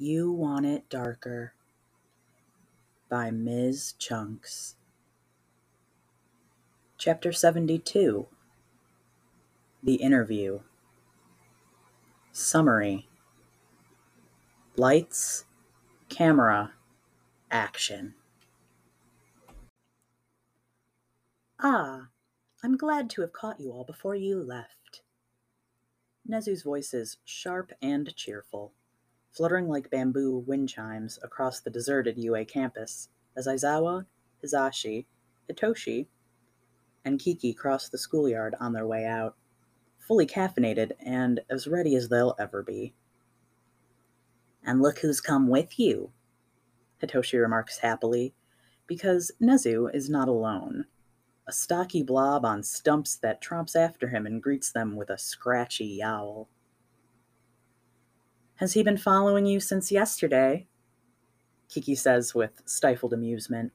You Want It Darker by Ms. Chunks. Chapter 72 The Interview. Summary Lights, Camera, Action. Ah, I'm glad to have caught you all before you left. Nezu's voice is sharp and cheerful, fluttering like bamboo wind chimes across the deserted UA campus as Aizawa, Hizashi, Hitoshi, and Kiki cross the schoolyard on their way out, fully caffeinated and as ready as they'll ever be. And look who's come with you, Hitoshi remarks happily, because Nezu is not alone a stocky blob on stumps that tromps after him and greets them with a scratchy yowl. Has he been following you since yesterday? Kiki says with stifled amusement,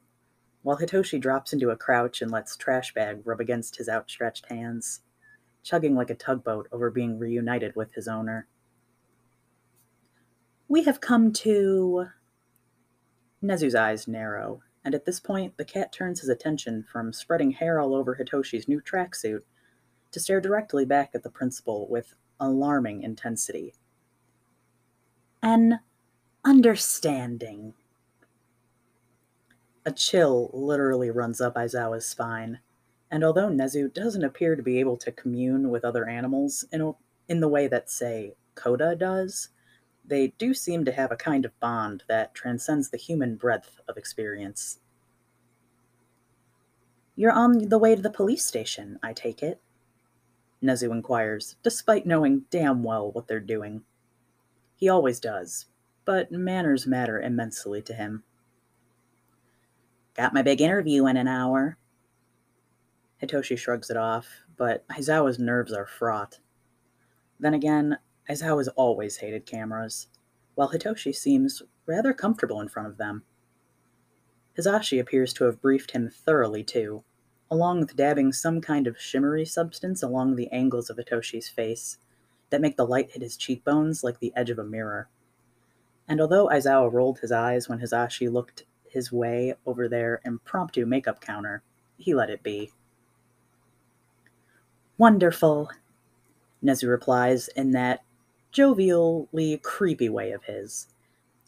while Hitoshi drops into a crouch and lets Trash Bag rub against his outstretched hands, chugging like a tugboat over being reunited with his owner. We have come to. Nezu's eyes narrow and at this point the cat turns his attention from spreading hair all over Hitoshi's new tracksuit to stare directly back at the principal with alarming intensity. An understanding. A chill literally runs up Aizawa's spine, and although Nezu doesn't appear to be able to commune with other animals in, a, in the way that, say, Koda does, they do seem to have a kind of bond that transcends the human breadth of experience. You're on the way to the police station, I take it? Nezu inquires, despite knowing damn well what they're doing. He always does, but manners matter immensely to him. Got my big interview in an hour. Hitoshi shrugs it off, but Aizawa's nerves are fraught. Then again, Aizawa's always hated cameras, while Hitoshi seems rather comfortable in front of them. Hizashi appears to have briefed him thoroughly, too, along with dabbing some kind of shimmery substance along the angles of Hitoshi's face that make the light hit his cheekbones like the edge of a mirror. And although Aizawa rolled his eyes when Hizashi looked his way over their impromptu makeup counter, he let it be. Wonderful, Nezu replies in that jovially creepy way of his,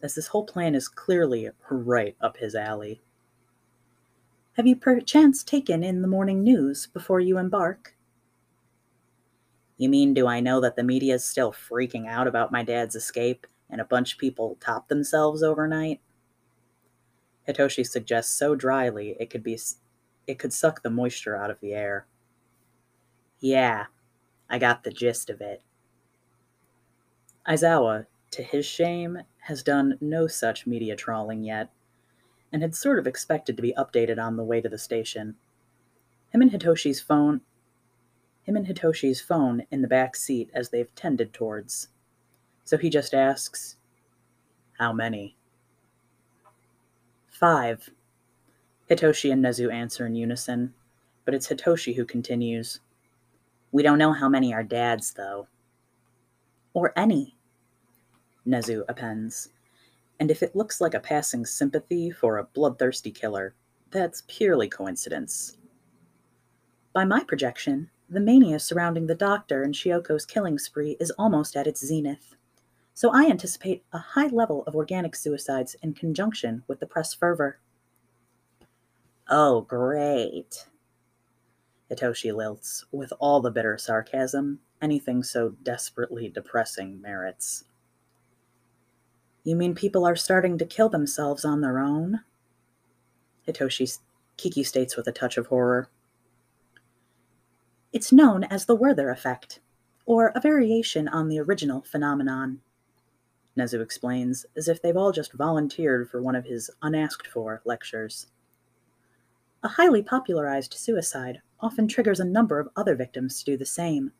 as this whole plan is clearly right up his alley. Have you perchance taken in the morning news before you embark? You mean, do I know that the media is still freaking out about my dad's escape and a bunch of people top themselves overnight? Hitoshi suggests so dryly it could be it could suck the moisture out of the air. Yeah, I got the gist of it. Aizawa, to his shame, has done no such media trawling yet, and had sort of expected to be updated on the way to the station. Him and Hitoshi's phone him and Hitoshi's phone in the back seat as they've tended towards. So he just asks, How many? Five. Hitoshi and Nezu answer in unison, but it's Hitoshi who continues. We don't know how many are dad's, though. Or any, Nezu appends. And if it looks like a passing sympathy for a bloodthirsty killer, that's purely coincidence. By my projection, the mania surrounding the doctor and Shioko's killing spree is almost at its zenith. So I anticipate a high level of organic suicides in conjunction with the press fervor. Oh, great. Hitoshi lilts, with all the bitter sarcasm anything so desperately depressing merits. You mean people are starting to kill themselves on their own? Hitoshi Kiki states with a touch of horror. It's known as the Werther effect, or a variation on the original phenomenon. Nezu explains, as if they've all just volunteered for one of his unasked for lectures. A highly popularized suicide often triggers a number of other victims to do the same.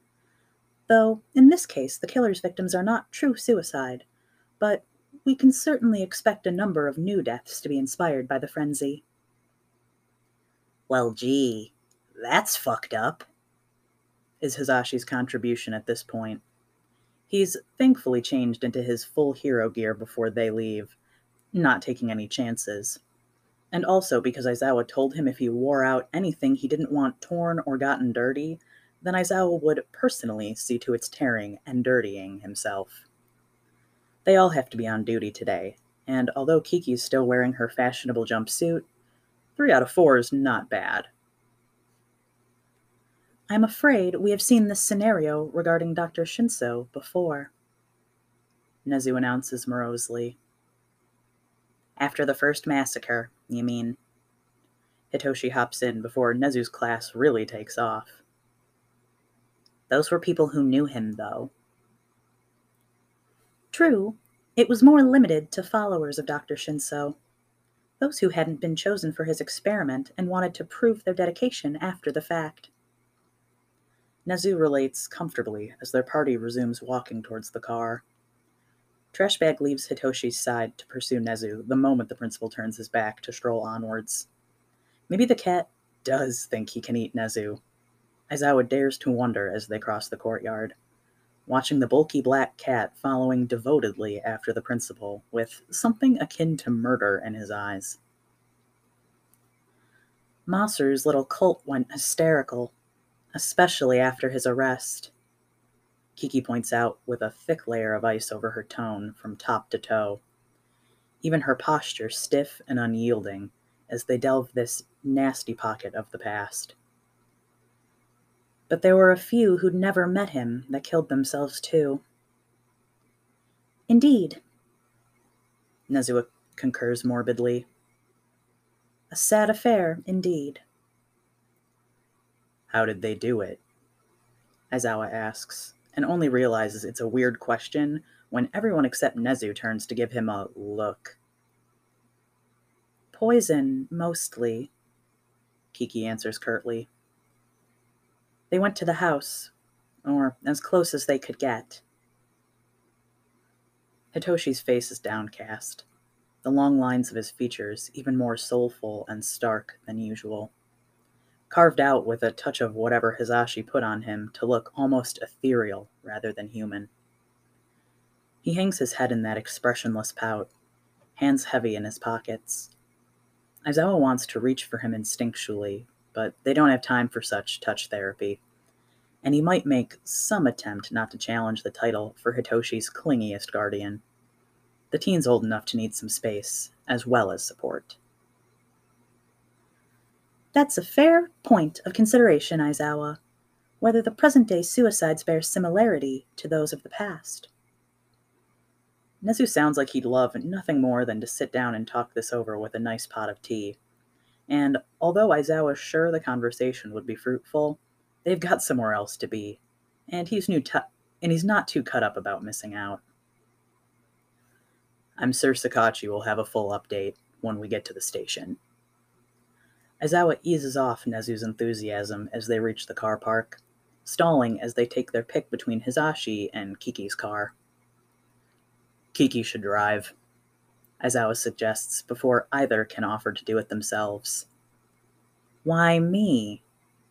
Though, in this case, the killer's victims are not true suicide, but we can certainly expect a number of new deaths to be inspired by the frenzy. Well, gee, that's fucked up, is Hizashi's contribution at this point. He's thankfully changed into his full hero gear before they leave, not taking any chances. And also because Aizawa told him if he wore out anything he didn't want torn or gotten dirty, then Aizawa would personally see to its tearing and dirtying himself. They all have to be on duty today, and although Kiki's still wearing her fashionable jumpsuit, three out of four is not bad. I'm afraid we have seen this scenario regarding Dr. Shinso before, Nezu announces morosely. After the first massacre, you mean? Hitoshi hops in before Nezu's class really takes off. Those were people who knew him, though. True, it was more limited to followers of Dr. Shinso, those who hadn't been chosen for his experiment and wanted to prove their dedication after the fact. Nezu relates comfortably as their party resumes walking towards the car. Trashbag leaves Hitoshi's side to pursue Nezu the moment the principal turns his back to stroll onwards. Maybe the cat does think he can eat Nezu. Aizawa dares to wonder as they cross the courtyard, watching the bulky black cat following devotedly after the principal, with something akin to murder in his eyes. Maser's little cult went hysterical, especially after his arrest. Kiki points out with a thick layer of ice over her tone from top to toe, even her posture stiff and unyielding as they delve this nasty pocket of the past. But there were a few who'd never met him that killed themselves too. Indeed, Nezu concurs morbidly. A sad affair, indeed. How did they do it? Aizawa asks, and only realizes it's a weird question when everyone except Nezu turns to give him a look. Poison, mostly, Kiki answers curtly. They went to the house, or as close as they could get. Hitoshi's face is downcast, the long lines of his features even more soulful and stark than usual carved out with a touch of whatever Hizashi put on him to look almost ethereal rather than human. He hangs his head in that expressionless pout, hands heavy in his pockets. Aizawa wants to reach for him instinctually, but they don't have time for such touch therapy, and he might make some attempt not to challenge the title for Hitoshi's clingiest guardian. The teen's old enough to need some space, as well as support. That's a fair point of consideration, Aizawa, whether the present day suicides bear similarity to those of the past. Nezu sounds like he'd love nothing more than to sit down and talk this over with a nice pot of tea. And although Aizawa's sure the conversation would be fruitful, they've got somewhere else to be, and he's new t- and he's not too cut up about missing out. I'm sure Sakachi will have a full update when we get to the station. Aizawa eases off Nezu's enthusiasm as they reach the car park, stalling as they take their pick between Hizashi and Kiki's car. Kiki should drive, Aizawa suggests before either can offer to do it themselves. Why me?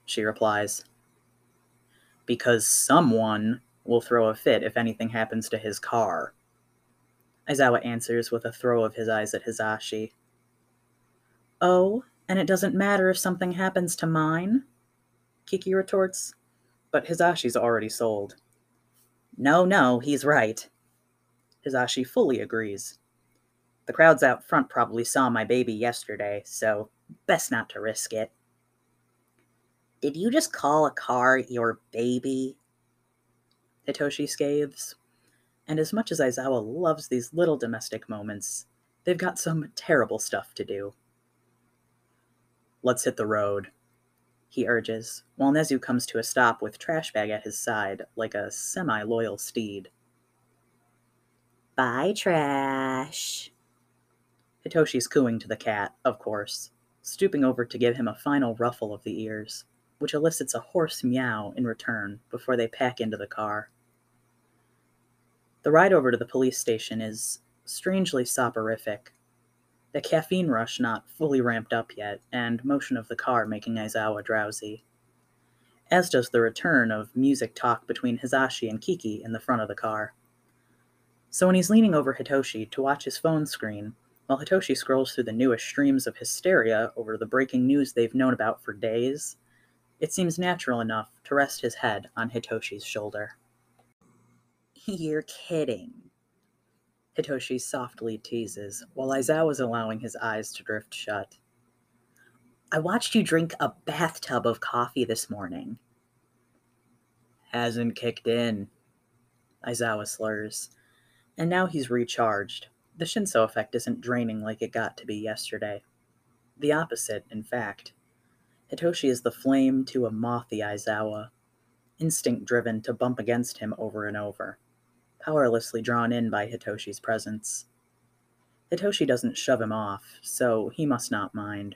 she replies. Because someone will throw a fit if anything happens to his car. Aizawa answers with a throw of his eyes at Hizashi. Oh, and it doesn't matter if something happens to mine? Kiki retorts. But Hizashi's already sold. No, no, he's right. Hizashi fully agrees. The crowds out front probably saw my baby yesterday, so best not to risk it. Did you just call a car your baby? Hitoshi scathes. And as much as Aizawa loves these little domestic moments, they've got some terrible stuff to do. Let's hit the road, he urges, while Nezu comes to a stop with trash bag at his side, like a semi loyal steed. Bye, Trash. Hitoshi's cooing to the cat, of course, stooping over to give him a final ruffle of the ears, which elicits a hoarse meow in return before they pack into the car. The ride over to the police station is strangely soporific, the caffeine rush not fully ramped up yet, and motion of the car making Aizawa drowsy. as does the return of music talk between Hizashi and Kiki in the front of the car. So when he's leaning over Hitoshi to watch his phone screen, while Hitoshi scrolls through the newest streams of hysteria over the breaking news they've known about for days, it seems natural enough to rest his head on Hitoshi's shoulder. You're kidding. Hitoshi softly teases, while Aizawa's allowing his eyes to drift shut. I watched you drink a bathtub of coffee this morning. Hasn't kicked in, Aizawa slurs. And now he's recharged. The Shinso effect isn't draining like it got to be yesterday. The opposite, in fact. Hitoshi is the flame to a mothy Aizawa, instinct driven to bump against him over and over, powerlessly drawn in by Hitoshi's presence. Hitoshi doesn't shove him off, so he must not mind.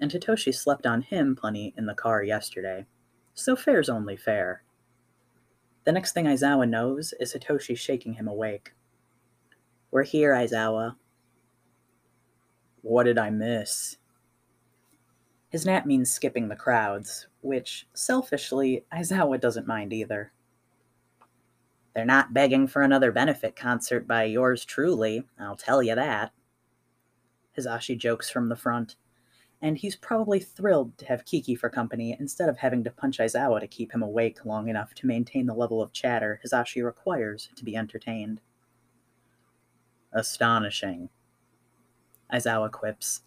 And Hitoshi slept on him plenty in the car yesterday, so fair's only fair. The next thing Aizawa knows is Hitoshi shaking him awake. We're here, Aizawa. What did I miss? His nap means skipping the crowds, which, selfishly, Aizawa doesn't mind either. They're not begging for another benefit concert by yours truly, I'll tell you that. Hizashi jokes from the front, and he's probably thrilled to have Kiki for company instead of having to punch Aizawa to keep him awake long enough to maintain the level of chatter Hizashi requires to be entertained. Astonishing, Aizawa quips,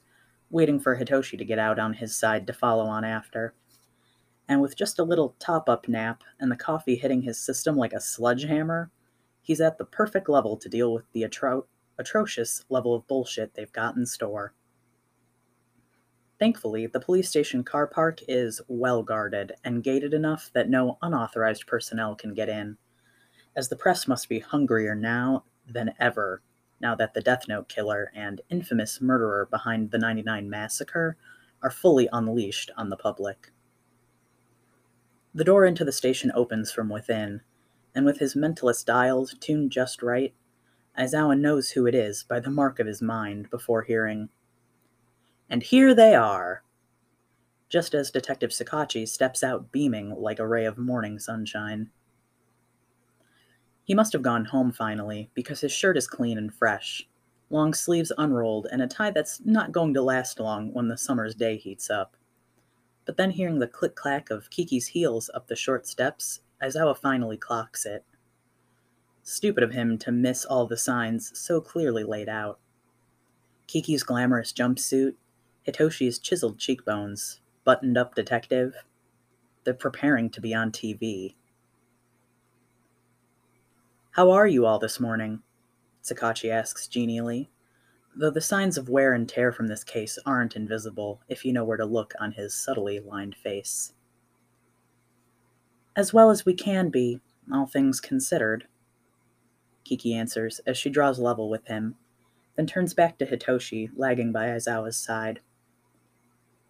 waiting for Hitoshi to get out on his side to follow on after. And with just a little top up nap and the coffee hitting his system like a sledgehammer, he's at the perfect level to deal with the atro- atrocious level of bullshit they've got in store. Thankfully, the police station car park is well guarded and gated enough that no unauthorized personnel can get in, as the press must be hungrier now than ever now that the Death Note killer and infamous murderer behind the 99 massacre are fully unleashed on the public. The door into the station opens from within, and with his mentalist dials tuned just right, Aizawa knows who it is by the mark of his mind before hearing. And here they are! Just as Detective Sakachi steps out beaming like a ray of morning sunshine. He must have gone home finally, because his shirt is clean and fresh, long sleeves unrolled, and a tie that's not going to last long when the summer's day heats up. But then hearing the click clack of Kiki's heels up the short steps, Aizawa finally clocks it. Stupid of him to miss all the signs so clearly laid out. Kiki's glamorous jumpsuit, Hitoshi's chiseled cheekbones, buttoned up detective. They're preparing to be on TV. How are you all this morning? Sakachi asks genially, though the signs of wear and tear from this case aren't invisible if you know where to look on his subtly lined face. As well as we can be, all things considered, Kiki answers as she draws level with him, then turns back to Hitoshi, lagging by Aizawa's side.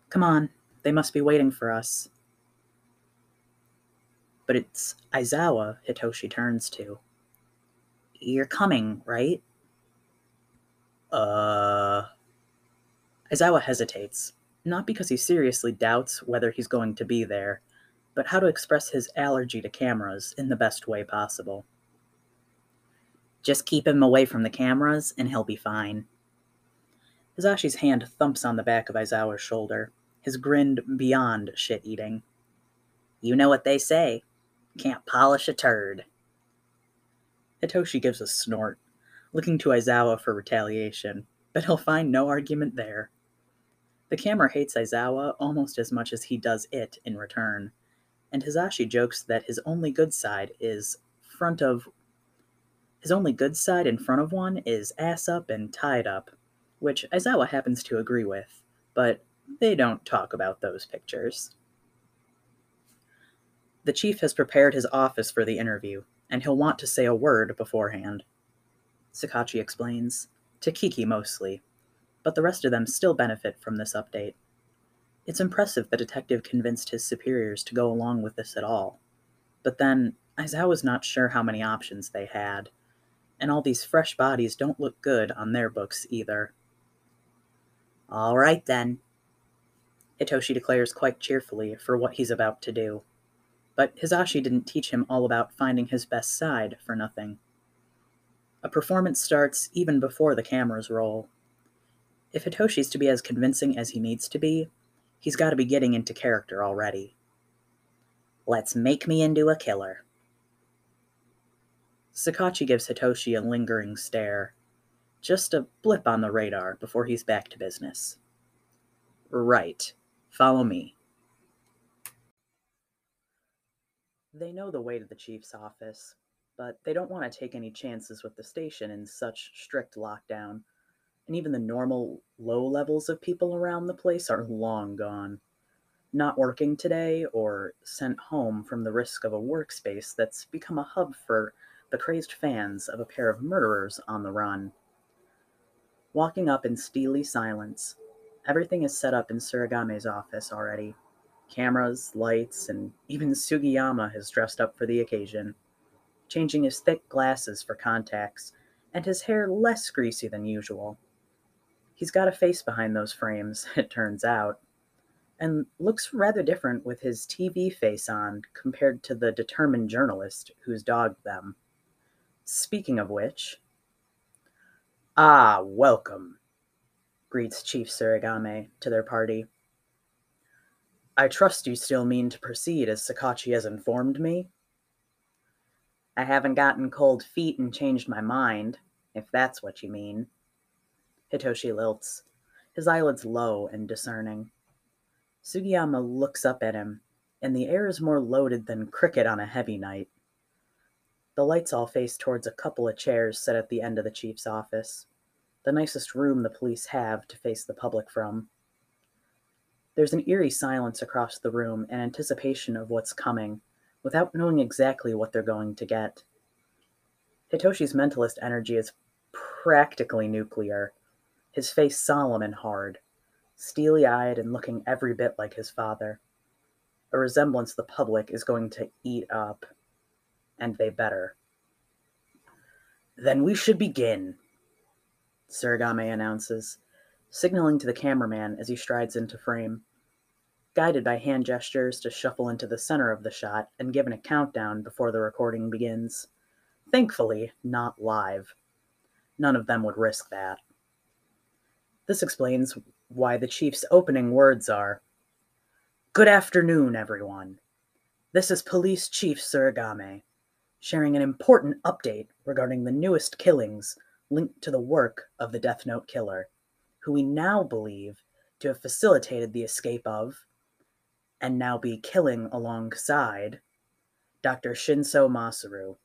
Come on, they must be waiting for us. But it's Aizawa Hitoshi turns to. You're coming, right? Uh. Aizawa hesitates, not because he seriously doubts whether he's going to be there, but how to express his allergy to cameras in the best way possible. Just keep him away from the cameras and he'll be fine. Hizashi's hand thumps on the back of Aizawa's shoulder, his grin beyond shit eating. You know what they say can't polish a turd. Hitoshi gives a snort, looking to Aizawa for retaliation, but he'll find no argument there. The camera hates Aizawa almost as much as he does it in return, and Hizashi jokes that his only good side is front of his only good side in front of one is ass up and tied up, which Aizawa happens to agree with, but they don't talk about those pictures. The chief has prepared his office for the interview, and he'll want to say a word beforehand. Sakachi explains, to Kiki mostly, but the rest of them still benefit from this update. It's impressive the detective convinced his superiors to go along with this at all. But then, Aizawa was not sure how many options they had, and all these fresh bodies don't look good on their books either. All right then, Hitoshi declares quite cheerfully for what he's about to do. But Hizashi didn't teach him all about finding his best side for nothing. A performance starts even before the cameras roll. If Hitoshi's to be as convincing as he needs to be, he's got to be getting into character already. Let's make me into a killer. Sakachi gives Hitoshi a lingering stare. Just a blip on the radar before he's back to business. Right. Follow me. They know the way to the chief's office, but they don't want to take any chances with the station in such strict lockdown, and even the normal low levels of people around the place are long gone. Not working today or sent home from the risk of a workspace that's become a hub for the crazed fans of a pair of murderers on the run. Walking up in steely silence, everything is set up in Suragame's office already cameras, lights, and even Sugiyama has dressed up for the occasion, changing his thick glasses for contacts and his hair less greasy than usual. He's got a face behind those frames, it turns out, and looks rather different with his TV face on compared to the determined journalist who's dogged them. Speaking of which. Ah, welcome, greets Chief Surigame to their party. I trust you still mean to proceed as Sakachi has informed me? I haven't gotten cold feet and changed my mind, if that's what you mean. Hitoshi lilts, his eyelids low and discerning. Sugiyama looks up at him, and the air is more loaded than cricket on a heavy night. The lights all face towards a couple of chairs set at the end of the chief's office, the nicest room the police have to face the public from. There's an eerie silence across the room in anticipation of what's coming, without knowing exactly what they're going to get. Hitoshi's mentalist energy is practically nuclear, his face solemn and hard, steely eyed and looking every bit like his father. A resemblance the public is going to eat up and they better. Then we should begin, Surigame announces, signaling to the cameraman as he strides into frame. Guided by hand gestures to shuffle into the center of the shot and given a countdown before the recording begins. Thankfully, not live. None of them would risk that. This explains why the chief's opening words are Good afternoon, everyone. This is Police Chief Surigame sharing an important update regarding the newest killings linked to the work of the Death Note killer, who we now believe to have facilitated the escape of, and now be killing alongside, Dr. Shinso Masaru,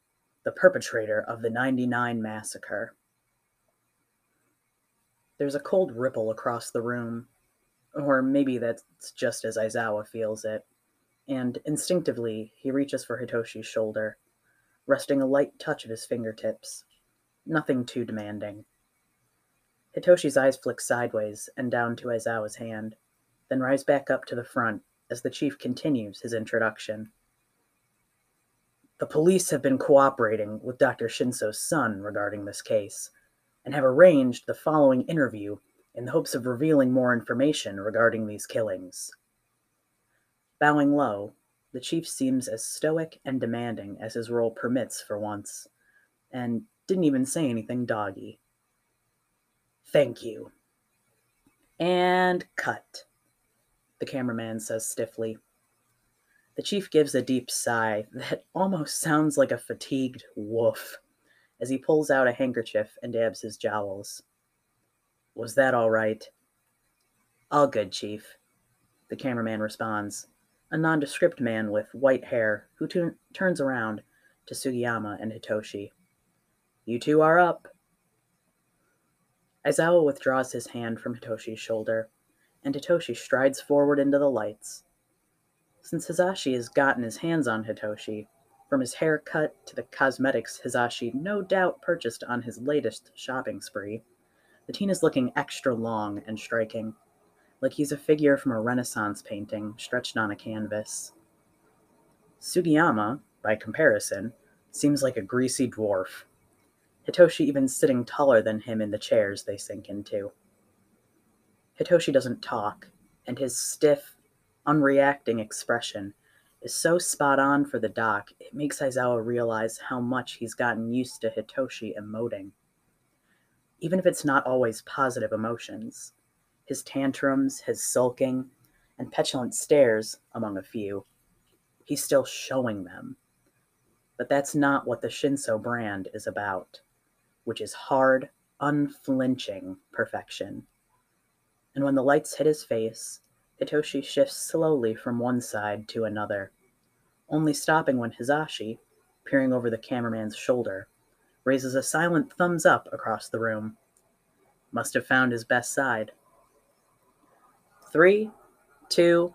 the perpetrator of the 99 massacre. There's a cold ripple across the room, or maybe that's just as Aizawa feels it, and instinctively he reaches for Hitoshi's shoulder resting a light touch of his fingertips. Nothing too demanding. Hitoshi's eyes flick sideways and down to Aizawa's hand, then rise back up to the front as the chief continues his introduction. The police have been cooperating with Dr. Shinso's son regarding this case, and have arranged the following interview in the hopes of revealing more information regarding these killings. Bowing low, the chief seems as stoic and demanding as his role permits for once, and didn't even say anything doggy. Thank you. And cut, the cameraman says stiffly. The chief gives a deep sigh that almost sounds like a fatigued woof as he pulls out a handkerchief and dabs his jowls. Was that all right? All good, Chief, the cameraman responds, a nondescript man with white hair who t- turns around to Sugiyama and Hitoshi. You two are up. Aizawa withdraws his hand from Hitoshi's shoulder, and Hitoshi strides forward into the lights. Since Hizashi has gotten his hands on Hitoshi, from his haircut to the cosmetics Hizashi no doubt purchased on his latest shopping spree, the teen is looking extra long and striking like he's a figure from a Renaissance painting stretched on a canvas. Sugiyama, by comparison, seems like a greasy dwarf. Hitoshi even sitting taller than him in the chairs they sink into. Hitoshi doesn't talk, and his stiff, unreacting expression is so spot on for the doc, it makes Aizawa realize how much he's gotten used to Hitoshi emoting. Even if it's not always positive emotions, his tantrums, his sulking, and petulant stares, among a few, he's still showing them. But that's not what the Shinso brand is about, which is hard, unflinching perfection. And when the lights hit his face, Hitoshi shifts slowly from one side to another, only stopping when Hizashi, peering over the cameraman's shoulder, raises a silent thumbs up across the room. Must have found his best side. Three, two,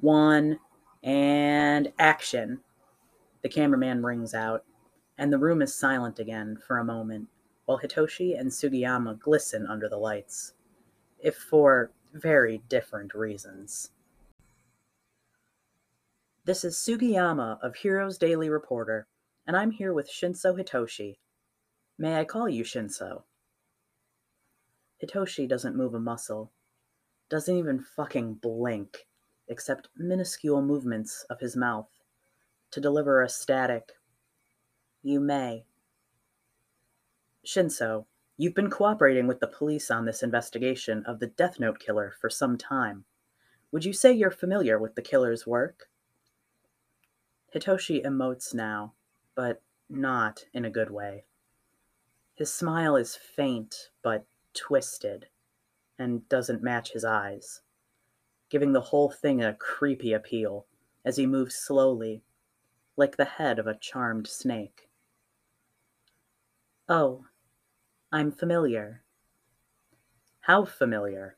one, and action. The cameraman rings out, and the room is silent again for a moment, while Hitoshi and Sugiyama glisten under the lights, if for very different reasons. This is Sugiyama of Heroes Daily Reporter, and I'm here with Shinso Hitoshi. May I call you Shinso? Hitoshi doesn't move a muscle, doesn't even fucking blink, except minuscule movements of his mouth to deliver a static, You may. Shinso, You've been cooperating with the police on this investigation of the Death Note killer for some time. Would you say you're familiar with the killer's work? Hitoshi emotes now, but not in a good way. His smile is faint but twisted and doesn't match his eyes, giving the whole thing a creepy appeal as he moves slowly, like the head of a charmed snake. Oh, I'm familiar. How familiar?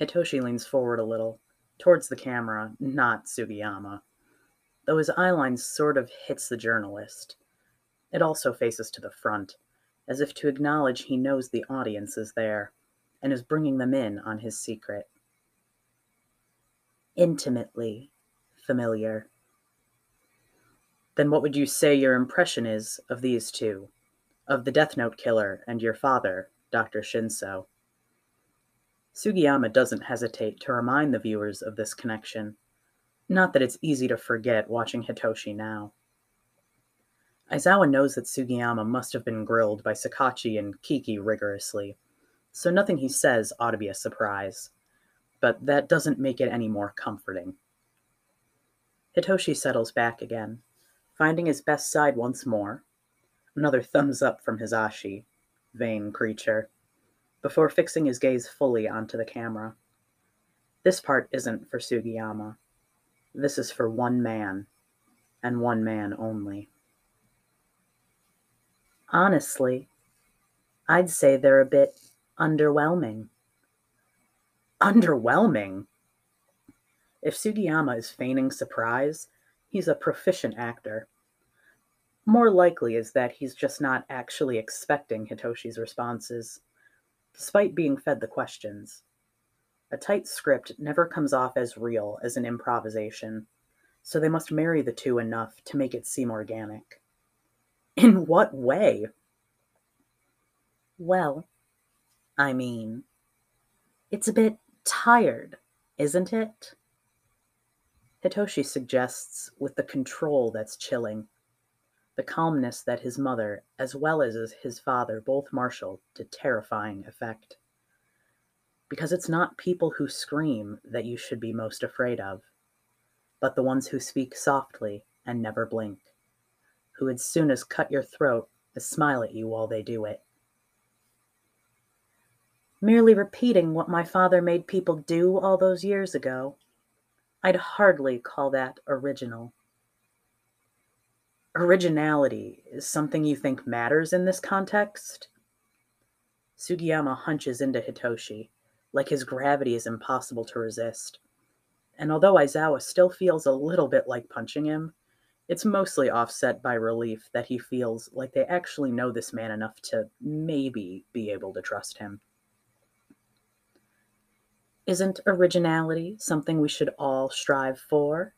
Hitoshi leans forward a little, towards the camera, not Sugiyama. Though his eyeline sort of hits the journalist, it also faces to the front, as if to acknowledge he knows the audience is there and is bringing them in on his secret. Intimately familiar. Then what would you say your impression is of these two? Of the Death Note killer and your father, Dr. Shinso. Sugiyama doesn't hesitate to remind the viewers of this connection. Not that it's easy to forget watching Hitoshi now. Aizawa knows that Sugiyama must have been grilled by Sakachi and Kiki rigorously, so nothing he says ought to be a surprise. But that doesn't make it any more comforting. Hitoshi settles back again, finding his best side once more, Another thumbs up from Hizashi, vain creature, before fixing his gaze fully onto the camera. This part isn't for Sugiyama. This is for one man, and one man only. Honestly, I'd say they're a bit underwhelming. Underwhelming? If Sugiyama is feigning surprise, he's a proficient actor more likely is that he's just not actually expecting Hitoshi's responses, despite being fed the questions. A tight script never comes off as real as an improvisation, so they must marry the two enough to make it seem organic. In what way? Well, I mean, it's a bit tired, isn't it? Hitoshi suggests with the control that's chilling the calmness that his mother, as well as his father, both marshaled to terrifying effect. Because it's not people who scream that you should be most afraid of, but the ones who speak softly and never blink, who would soon as cut your throat as smile at you while they do it. Merely repeating what my father made people do all those years ago, I'd hardly call that original originality is something you think matters in this context? Sugiyama hunches into Hitoshi, like his gravity is impossible to resist. And although Aizawa still feels a little bit like punching him, it's mostly offset by relief that he feels like they actually know this man enough to maybe be able to trust him. Isn't originality something we should all strive for?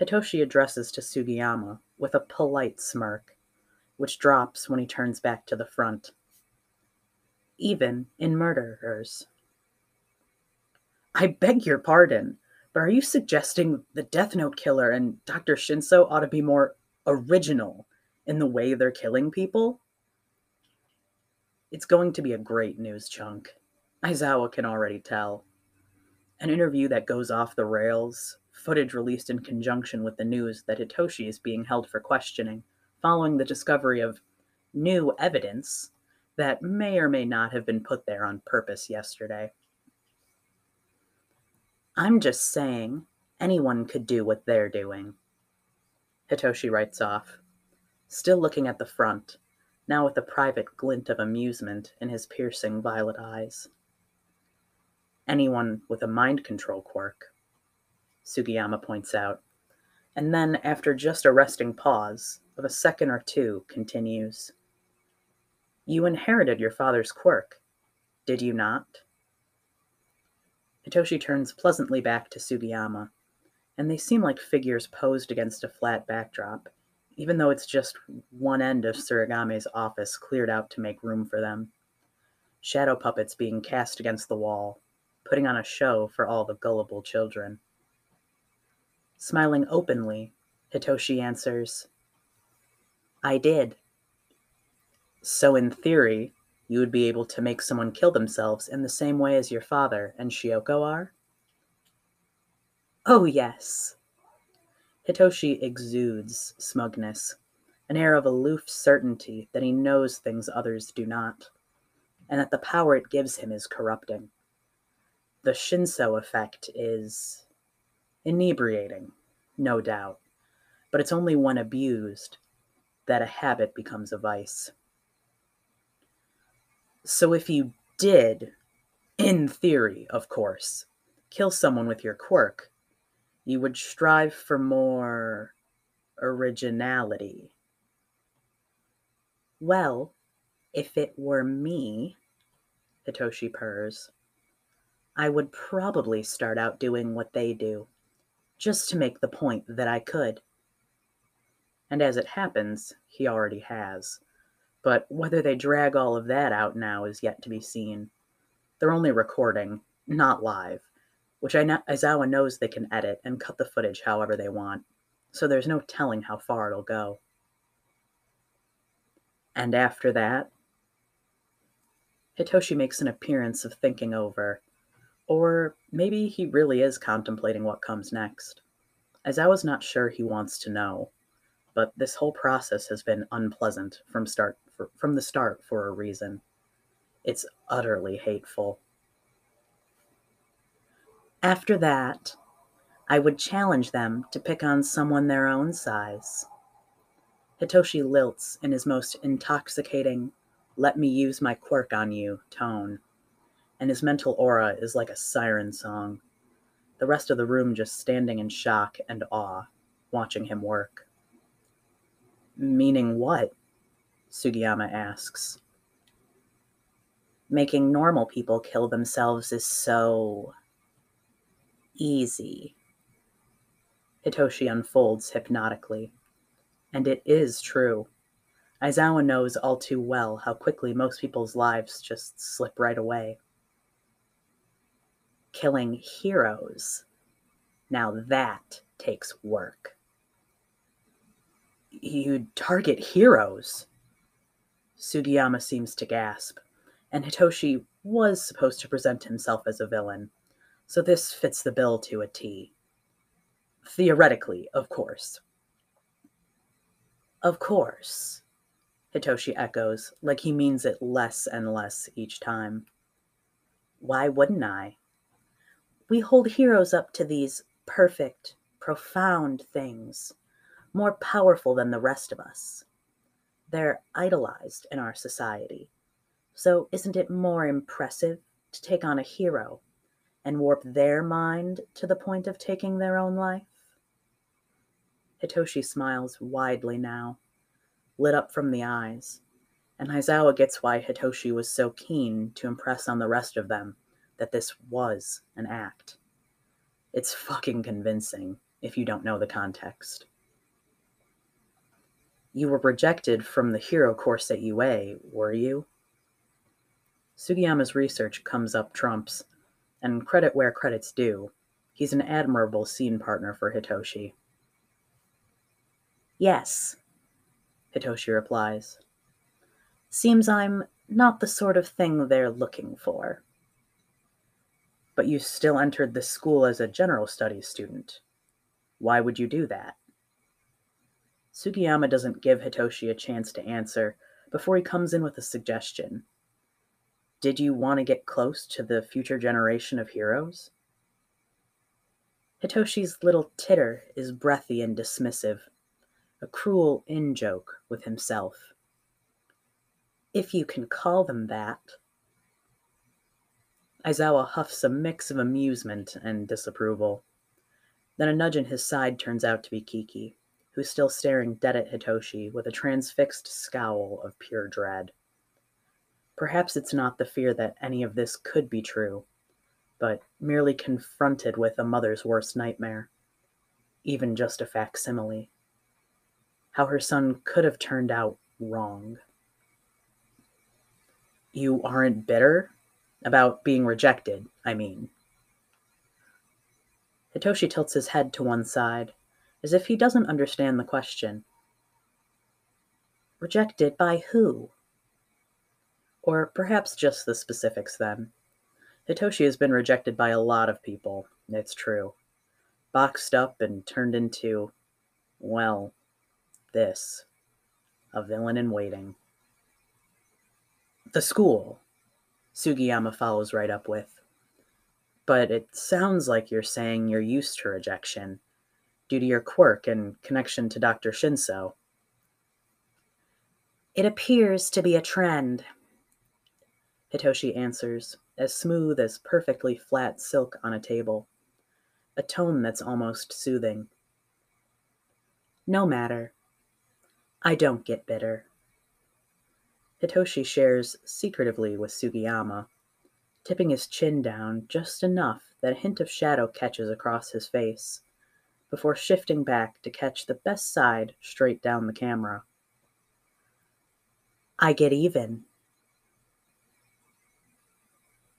Hitoshi addresses to Sugiyama with a polite smirk, which drops when he turns back to the front. Even in murderers. I beg your pardon, But are you suggesting the Death Note killer and Dr. Shinso ought to be more original in the way they're killing people? It's going to be a great news chunk. Aizawa can already tell. An interview that goes off the rails, footage released in conjunction with the news that Hitoshi is being held for questioning following the discovery of new evidence that may or may not have been put there on purpose yesterday. I'm just saying, anyone could do what they're doing. Hitoshi writes off, still looking at the front, now with a private glint of amusement in his piercing violet eyes. Anyone with a mind control quirk, Sugiyama points out, and then, after just a resting pause of a second or two, continues. You inherited your father's quirk, did you not? Hitoshi turns pleasantly back to Sugiyama, and they seem like figures posed against a flat backdrop, even though it's just one end of Tsurugame's office cleared out to make room for them. Shadow puppets being cast against the wall, putting on a show for all the gullible children. Smiling openly, Hitoshi answers, I did. So, in theory, you would be able to make someone kill themselves in the same way as your father and Shioko are? Oh, yes. Hitoshi exudes smugness, an air of aloof certainty that he knows things others do not, and that the power it gives him is corrupting. The Shinso effect is inebriating, no doubt, but it's only when abused that a habit becomes a vice. So if you did, in theory, of course, kill someone with your quirk, you would strive for more originality. Well, if it were me, Hitoshi purrs, I would probably start out doing what they do, just to make the point that I could. And as it happens, he already has. But whether they drag all of that out now is yet to be seen. They're only recording, not live, which I know, Aizawa knows they can edit and cut the footage however they want, so there's no telling how far it'll go. And after that, Hitoshi makes an appearance of thinking over, or maybe he really is contemplating what comes next. As I was not sure he wants to know, but this whole process has been unpleasant from start for, from the start for a reason. It's utterly hateful. After that, I would challenge them to pick on someone their own size. Hitoshi lilts in his most intoxicating, let me use my quirk on you tone, and his mental aura is like a siren song. The rest of the room just standing in shock and awe, watching him work. Meaning what? Sugiyama asks. Making normal people kill themselves is so easy. Hitoshi unfolds hypnotically. And it is true. Aizawa knows all too well how quickly most people's lives just slip right away. Killing heroes. Now that takes work. You target heroes. Sugiyama seems to gasp, and Hitoshi was supposed to present himself as a villain, so this fits the bill to a T. Theoretically, of course. Of course, Hitoshi echoes, like he means it less and less each time. Why wouldn't I? We hold heroes up to these perfect, profound things, more powerful than the rest of us. They're idolized in our society. So, isn't it more impressive to take on a hero and warp their mind to the point of taking their own life? Hitoshi smiles widely now, lit up from the eyes, and Aizawa gets why Hitoshi was so keen to impress on the rest of them that this was an act. It's fucking convincing if you don't know the context. You were rejected from the hero course at UA, were you? Sugiyama's research comes up trumps, and credit where credit's due. He's an admirable scene partner for Hitoshi. Yes, Hitoshi replies. Seems I'm not the sort of thing they're looking for. But you still entered the school as a general studies student. Why would you do that? Sugiyama doesn't give Hitoshi a chance to answer before he comes in with a suggestion. Did you want to get close to the future generation of heroes? Hitoshi's little titter is breathy and dismissive, a cruel in joke with himself. If you can call them that. Aizawa huffs a mix of amusement and disapproval. Then a nudge in his side turns out to be Kiki who's still staring dead at Hitoshi with a transfixed scowl of pure dread. Perhaps it's not the fear that any of this could be true, but merely confronted with a mother's worst nightmare, even just a facsimile. How her son could have turned out wrong. You aren't bitter? About being rejected, I mean. Hitoshi tilts his head to one side as if he doesn't understand the question. Rejected by who? Or perhaps just the specifics then. Hitoshi has been rejected by a lot of people, it's true. Boxed up and turned into, well, this a villain in waiting. The school, Sugiyama follows right up with. But it sounds like you're saying you're used to rejection due to your quirk and connection to Dr. Shinso. It appears to be a trend, Hitoshi answers, as smooth as perfectly flat silk on a table, a tone that's almost soothing. No matter. I don't get bitter. Hitoshi shares secretively with Sugiyama, tipping his chin down just enough that a hint of shadow catches across his face before shifting back to catch the best side straight down the camera. I get even.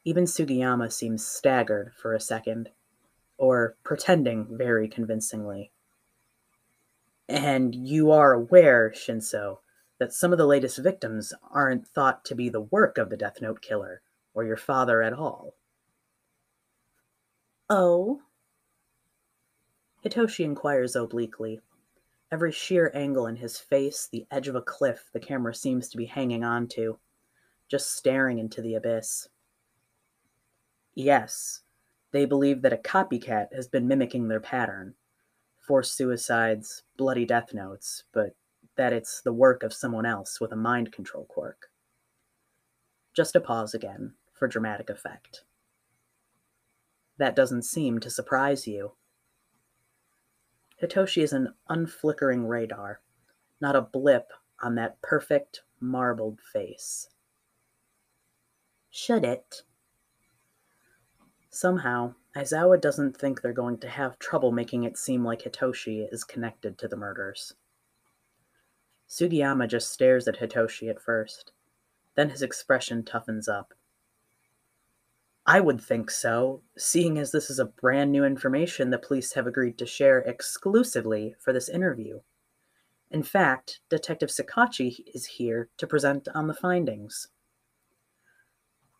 Even Sugiyama seems staggered for a second, or pretending very convincingly. And you are aware, Shinso, that some of the latest victims aren't thought to be the work of the Death Note killer or your father at all. Oh? Hitoshi inquires obliquely. Every sheer angle in his face, the edge of a cliff the camera seems to be hanging on to, just staring into the abyss. Yes, they believe that a copycat has been mimicking their pattern. Forced suicides, bloody death notes, but that it's the work of someone else with a mind control quirk. Just a pause again, for dramatic effect. That doesn't seem to surprise you. Hitoshi is an unflickering radar, not a blip on that perfect, marbled face. Should it? Somehow, Aizawa doesn't think they're going to have trouble making it seem like Hitoshi is connected to the murders. Sugiyama just stares at Hitoshi at first, then his expression toughens up. I would think so, seeing as this is a brand new information the police have agreed to share exclusively for this interview. In fact, Detective Sakachi is here to present on the findings.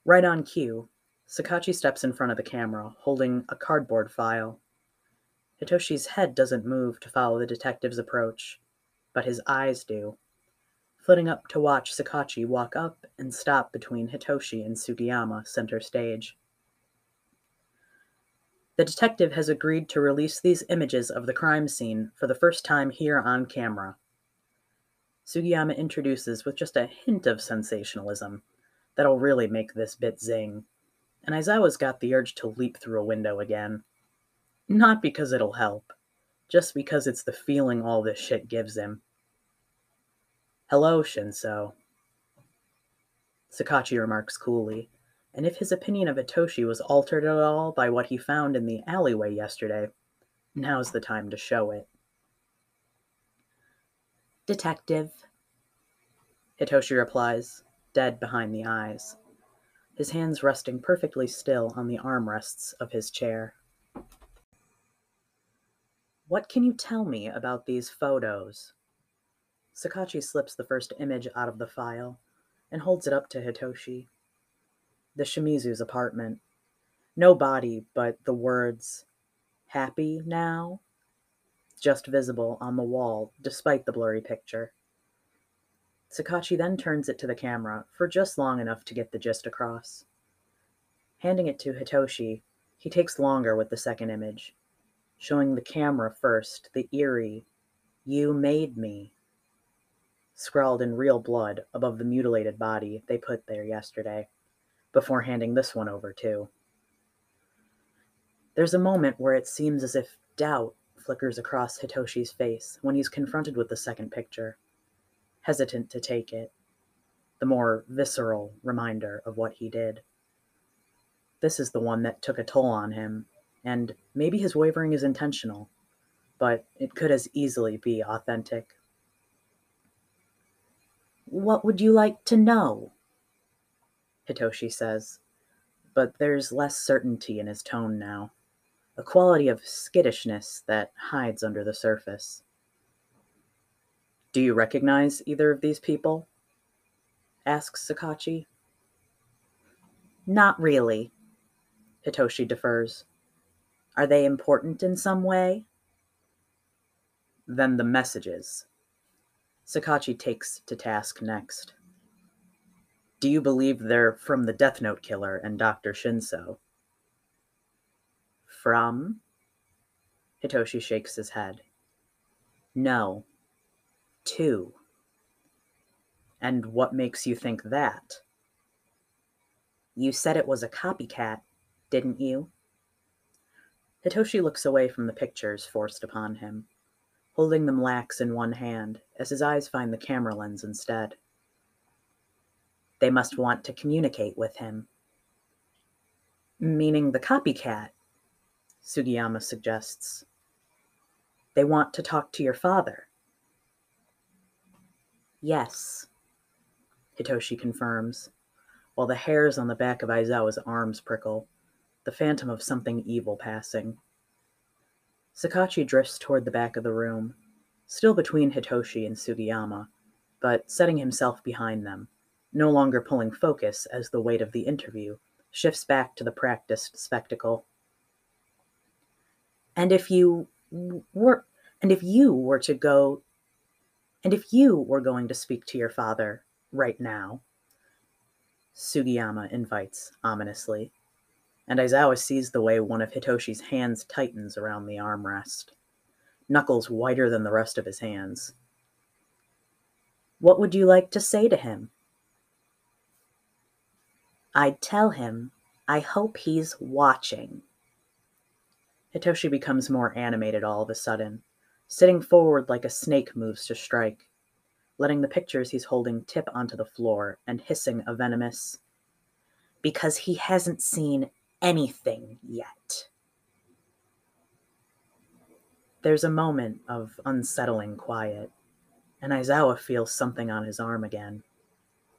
Right on cue, Sakachi steps in front of the camera, holding a cardboard file. Hitoshi's head doesn't move to follow the detective's approach, but his eyes do, flitting up to watch Sakachi walk up and stop between Hitoshi and Sugiyama center stage. The detective has agreed to release these images of the crime scene for the first time here on camera. Sugiyama introduces with just a hint of sensationalism that'll really make this bit zing, and Aizawa's got the urge to leap through a window again. Not because it'll help, just because it's the feeling all this shit gives him. Hello, Shinso. Sakachi remarks coolly, and if his opinion of Hitoshi was altered at all by what he found in the alleyway yesterday, now's the time to show it. Detective. Hitoshi replies, dead behind the eyes, his hands resting perfectly still on the armrests of his chair. What can you tell me about these photos? Sakachi slips the first image out of the file and holds it up to Hitoshi. The Shimizu's apartment. No body, but the words, happy now, just visible on the wall despite the blurry picture. Sakachi then turns it to the camera for just long enough to get the gist across. Handing it to Hitoshi, he takes longer with the second image, showing the camera first the eerie, You made me, scrawled in real blood above the mutilated body they put there yesterday, before handing this one over too. There's a moment where it seems as if doubt flickers across Hitoshi's face when he's confronted with the second picture, hesitant to take it, the more visceral reminder of what he did. This is the one that took a toll on him, and maybe his wavering is intentional, but it could as easily be authentic. What would you like to know? Hitoshi says, but there's less certainty in his tone now, a quality of skittishness that hides under the surface. Do you recognize either of these people? asks Sakachi. Not really, Hitoshi defers. Are they important in some way? Then the messages. Sakachi takes to task next. Do you believe they're from the Death Note killer and Dr. Shinso? From? Hitoshi shakes his head. No. Two. And what makes you think that? You said it was a copycat, didn't you? Hitoshi looks away from the pictures forced upon him, holding them lax in one hand as his eyes find the camera lens instead. They must want to communicate with him. Meaning the copycat, Sugiyama suggests. They want to talk to your father. Yes, Hitoshi confirms, while the hairs on the back of Aizawa's arms prickle the phantom of something evil passing. Sakachi drifts toward the back of the room, still between Hitoshi and Sugiyama, but setting himself behind them, no longer pulling focus as the weight of the interview shifts back to the practiced spectacle. And if you were and if you were to go and if you were going to speak to your father right now, Sugiyama invites ominously and Aizawa sees the way one of Hitoshi's hands tightens around the armrest, knuckles whiter than the rest of his hands. What would you like to say to him? I'd tell him I hope he's watching. Hitoshi becomes more animated all of a sudden, sitting forward like a snake moves to strike, letting the pictures he's holding tip onto the floor and hissing a venomous, because he hasn't seen anything yet. There's a moment of unsettling quiet, and Aizawa feels something on his arm again,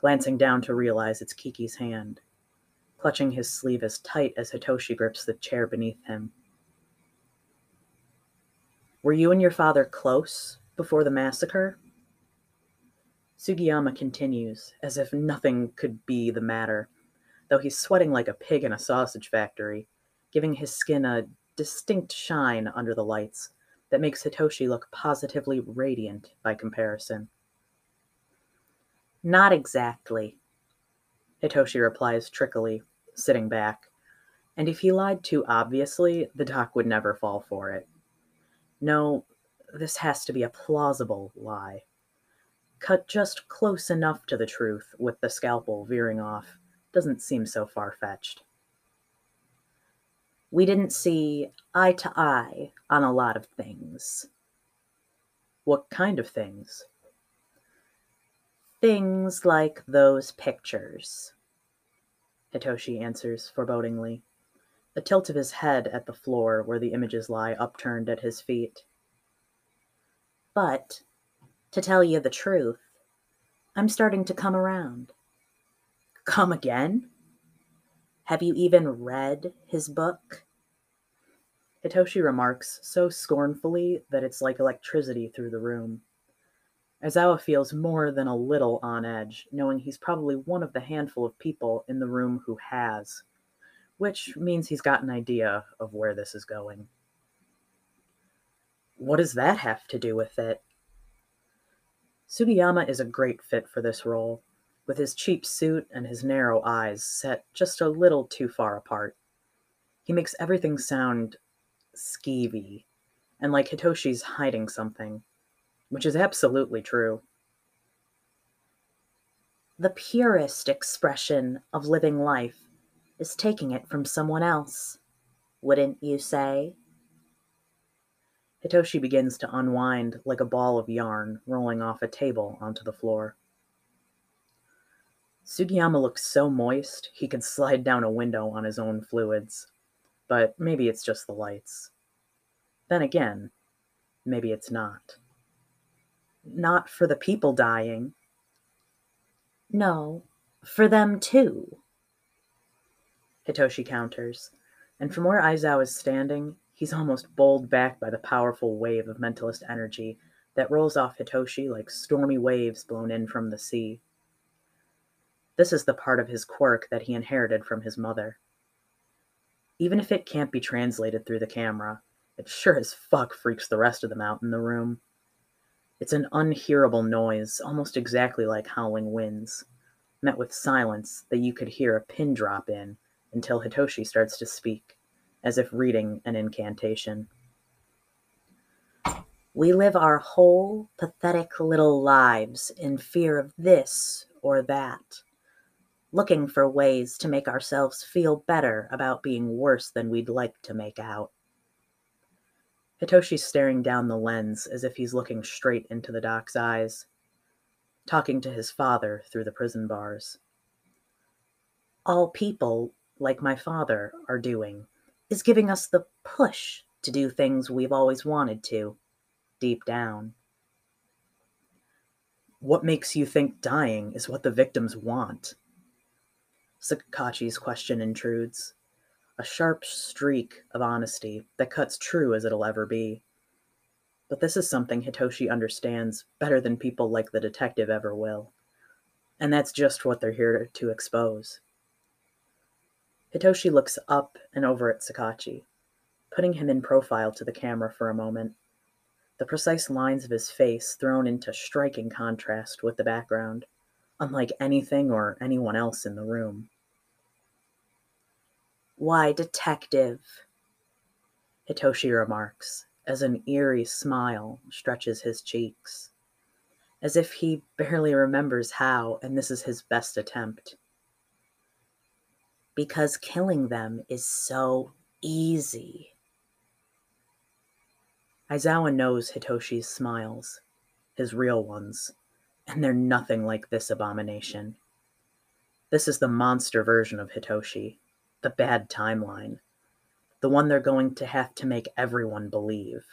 glancing down to realize it's Kiki's hand, clutching his sleeve as tight as Hitoshi grips the chair beneath him. Were you and your father close before the massacre? Sugiyama continues, as if nothing could be the matter, though he's sweating like a pig in a sausage factory, giving his skin a distinct shine under the lights that makes Hitoshi look positively radiant by comparison. Not exactly, Hitoshi replies trickily, sitting back. And if he lied too obviously, the doc would never fall for it. No, this has to be a plausible lie. Cut just close enough to the truth with the scalpel veering off doesn't seem so far fetched. We didn't see eye to eye on a lot of things. What kind of things? Things like those pictures. Hitoshi answers forebodingly, a tilt of his head at the floor where the images lie upturned at his feet. But, to tell you the truth, I'm starting to come around. Come again? Have you even read his book? Hitoshi remarks so scornfully that it's like electricity through the room. Aizawa feels more than a little on edge, knowing he's probably one of the handful of people in the room who has, which means he's got an idea of where this is going. What does that have to do with it? Sugiyama is a great fit for this role, with his cheap suit and his narrow eyes set just a little too far apart. He makes everything sound skeevy and like Hitoshi's hiding something, which is absolutely true. The purest expression of living life is taking it from someone else, wouldn't you say? Hitoshi begins to unwind like a ball of yarn rolling off a table onto the floor. Sugiyama looks so moist he could slide down a window on his own fluids, but maybe it's just the lights. Then again, maybe it's not. Not for the people dying. No, for them too. Hitoshi counters, and from where Aizawa is standing, he's almost bowled back by the powerful wave of mentalist energy that rolls off Hitoshi like stormy waves blown in from the sea. This is the part of his quirk that he inherited from his mother. Even if it can't be translated through the camera, it sure as fuck freaks the rest of them out in the room. It's an unhearable noise, almost exactly like howling winds, met with silence that you could hear a pin drop in until Hitoshi starts to speak, as if reading an incantation. We live our whole pathetic little lives in fear of this or that, looking for ways to make ourselves feel better about being worse than we'd like to make out. Hitoshi's staring down the lens as if he's looking straight into the doc's eyes, talking to his father through the prison bars. All people, like my father, are doing is giving us the push to do things we've always wanted to, deep down. What makes you think dying is what the victims want? Sakachi's question intrudes a sharp streak of honesty that cuts true as it'll ever be. But this is something Hitoshi understands better than people like the detective ever will. And that's just what they're here to expose. Hitoshi looks up and over at Sakachi, putting him in profile to the camera for a moment, the precise lines of his face thrown into striking contrast with the background, unlike anything or anyone else in the room. Why, detective? Hitoshi remarks, as an eerie smile stretches his cheeks, as if he barely remembers how, and this is his best attempt. Because killing them is so easy. Aizawa knows Hitoshi's smiles, his real ones, and they're nothing like this abomination. This is the monster version of Hitoshi, a bad timeline, the one they're going to have to make everyone believe.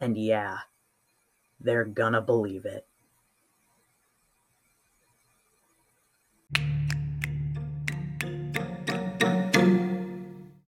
And yeah, they're gonna believe it.